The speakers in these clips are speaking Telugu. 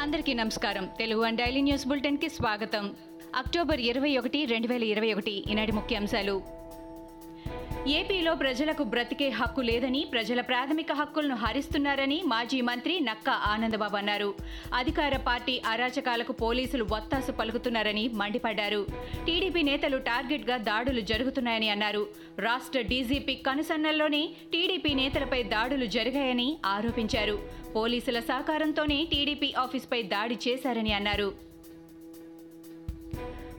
అందరికీ నమస్కారం. తెలుగు అండ్ డైలీ న్యూస్ బులెటిన్కి స్వాగతం. అక్టోబర్ ఇరవై ఒకటి రెండు వేల ఇరవై ఒకటి ఈనాటి ముఖ్యాంశాలు. ఏపీలో ప్రజలకు బ్రతికే హక్కు లేదని ప్రజల ప్రాథమిక హక్కులను హరిస్తున్నారని మాజీ మంత్రి నక్కా ఆనందబాబు అన్నారు. అధికార పార్టీ అరాచకాలకు పోలీసులు వత్తాసు పలుకుతున్నారని మండిపడ్డారు. టీడీపీ నేతలు టార్గెట్గా దాడులు జరుగుతున్నాయని అన్నారు. రాష్ట్ర డీజీపీ కనుసన్నల్లోనే టీడీపీ నేతలపై దాడులు జరిగాయని ఆరోపించారు. పోలీసుల సహకారంతోనే టీడీపీ ఆఫీస్పై దాడి చేశారని అన్నారు.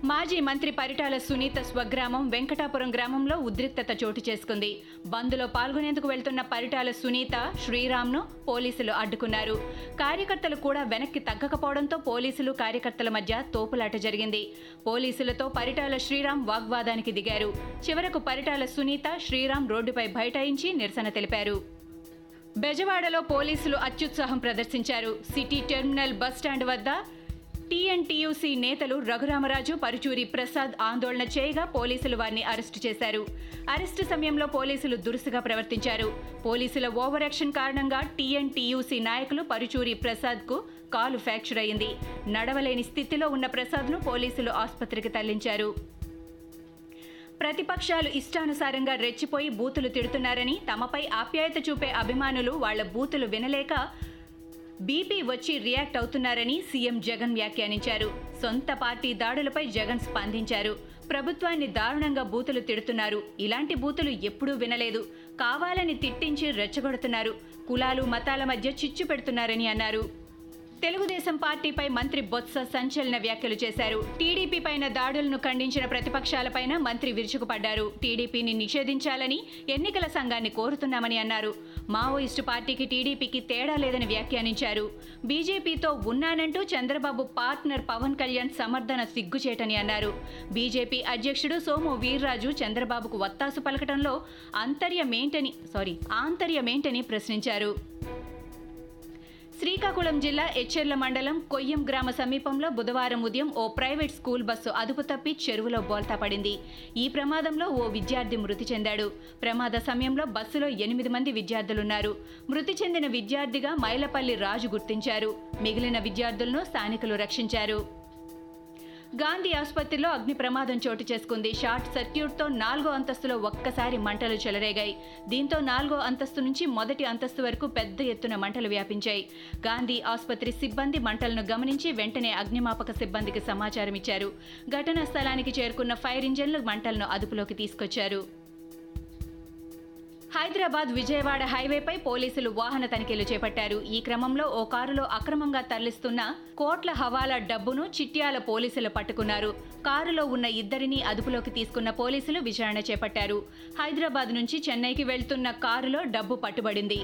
మాజీ మంత్రి పరిటాల సునీత స్వగ్రామం వెంకటాపురం గ్రామంలో ఉద్రిక్తత చోటు చేసుకుంది. బంద్లో పాల్గొనేందుకు వెళ్తున్న పరిటాల సునీత శ్రీరామ్ను పోలీసులు అడ్డుకున్నారు. కార్యకర్తలు కూడా వెనక్కి తగ్గకపోవడంతో పోలీసులు కార్యకర్తల మధ్య తోపులాట జరిగింది. పోలీసులతో పరిటాల శ్రీరామ్ వాగ్వాదానికి దిగారు. చివరకు పరిటాల సునీత శ్రీరామ్ రోడ్డుపై బైఠాయించి నిరసన తెలిపారు. బెజవాడలో పోలీసులు అత్యుత్సాహం ప్రదర్శించారు. సిటీ టెర్మినల్ బస్టాండ్ వద్ద టీఎన్టీయూసీ నేతలు రఘురామరాజు పరుచూరి ప్రసాద్ ఆందోళన చేయగా పోలీసులు వారిని అరెస్టు చేశారు. అరెస్టు సమయంలో పోలీసులు దురుసుగా ప్రవర్తించారు. పోలీసుల ఓవర్ యాక్షన్ కారణంగా టీఎన్టీయూసీ నాయకులు పరుచూరి ప్రసాద్కు కాలు ఫ్రాక్చర్ అయింది. నడవలేని స్థితిలో ఉన్న ప్రసాద్ను పోలీసులు ఆసుపత్రికి తరలించారు. ప్రతిపక్షాలు ఇష్టానుసారంగా రెచ్చిపోయి బూతులు తిడుతున్నారని తమపై ఆప్యాయత చూపే అభిమానులు వాళ్ళ బూతులు వినలేక బీపీ వచ్చి రియాక్ట్ అవుతున్నారని సీఎం జగన్ వ్యాఖ్యానించారు. సొంత పార్టీ దాడులపై జగన్ స్పందించారు. ప్రభుత్వాన్ని దారుణంగా బూతులు తిడుతున్నారు. ఇలాంటి బూతులు ఎప్పుడూ వినలేదు. కావాలని తిట్టించి రెచ్చగొడుతున్నారు. కులాలు మతాల మధ్య చిచ్చు పెడుతున్నారని అన్నారు. తెలుగుదేశం పార్టీపై మంత్రి బొత్స సంచలన వ్యాఖ్యలు చేశారు. టీడీపీ పైన దాడులను ఖండించిన ప్రతిపక్షాలపైన మంత్రి విరుచుకుపడ్డారు. టీడీపీని నిషేధించాలని ఎన్నికల సంఘాన్ని కోరుతున్నామని అన్నారు. మావోయిస్టు పార్టీకి టీడీపీకి తేడా లేదని వ్యాఖ్యానించారు. బీజేపీతో ఉన్నానంటూ చంద్రబాబు పార్ట్నర్ పవన్ కళ్యాణ్ సమర్థన సిగ్గుచేటని అన్నారు. బీజేపీ అధ్యక్షుడు సోము వీర్రాజు చంద్రబాబుకు వత్తాసు పలకటంలో అంతర్యమేంటని సారీ ఆంతర్యమేంటని ప్రశ్నించారు. శ్రీకాకుళం జిల్లా ఎచ్చెర్ల మండలం కొయ్యం గ్రామ సమీపంలో బుధవారం ఉదయం ఓ ప్రైవేట్ స్కూల్ బస్సు అదుపు తప్పి చెరువులో బోల్తా పడింది. ఈ ప్రమాదంలో ఓ విద్యార్థి మృతి చెందాడు. ప్రమాద సమయంలో బస్సులో ఎనిమిది మంది విద్యార్థులున్నారు. మృతి చెందిన విద్యార్థిగా మైలపల్లి రాజు గుర్తించారు. మిగిలిన విద్యార్థులను స్థానికులు రక్షించారు. గాంధీ ఆసుపత్రిలో అగ్ని ప్రమాదం చోటు చేసుకుంది. షార్ట్ సర్క్యూట్తో నాలుగో అంతస్తులో ఒక్కసారి మంటలు చెలరేగాయి. దీంతో నాలుగో అంతస్తు నుంచి మొదటి అంతస్తు వరకు పెద్ద ఎత్తున మంటలు వ్యాపించాయి. గాంధీ ఆసుపత్రి సిబ్బంది మంటలను గమనించి వెంటనే అగ్నిమాపక సిబ్బందికి సమాచారం ఇచ్చారు ఘటనా స్థలానికి చేరుకున్న ఫైర్ ఇంజన్లు మంటలను అదుపులోకి తీసుకొచ్చారు. హైదరాబాద్ విజయవాడ హైవేపై పోలీసులు వాహన తనిఖీలు చేపట్టారు. ఈ క్రమంలో ఓ కారులో అక్రమంగా తరలిస్తున్న కోట్ల హవాలా డబ్బును చిట్యాల పోలీసులు పట్టుకున్నారు. కారులో ఉన్న ఇద్దరిని అదుపులోకి తీసుకున్న పోలీసులు విచారణ చేపట్టారు. హైదరాబాద్ నుంచి చెన్నైకి వెళ్తున్న కారులో డబ్బు పట్టుబడింది.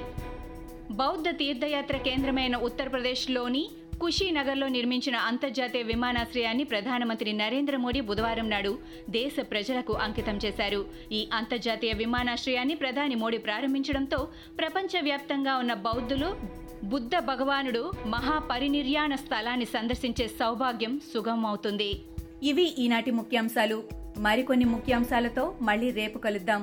బౌద్ధ తీర్థయాత్ర కేంద్రమైన ఉత్తరప్రదేశ్లోని కుషీనగర్లో నిర్మించిన అంతర్జాతీయ విమానాశ్రయాన్ని ప్రధానమంత్రి నరేంద్ర మోడీ బుధవారం నాడు దేశ ప్రజలకు అంకితం చేశారు. ఈ అంతర్జాతీయ విమానాశ్రయాన్ని ప్రధాని మోడీ ప్రారంభించడంతో ప్రపంచవ్యాప్తంగా ఉన్న బౌద్ధులు బుద్ధ భగవానుడు మహాపరినిర్యాణ స్థలాన్ని సందర్శించే సౌభాగ్యం సుగమవుతుంది ఇవి ఈనాటి ముఖ్యాంశాలు. మరికొన్ని ముఖ్యాంశాలతో మళ్ళీ రేపు కలుద్దాం.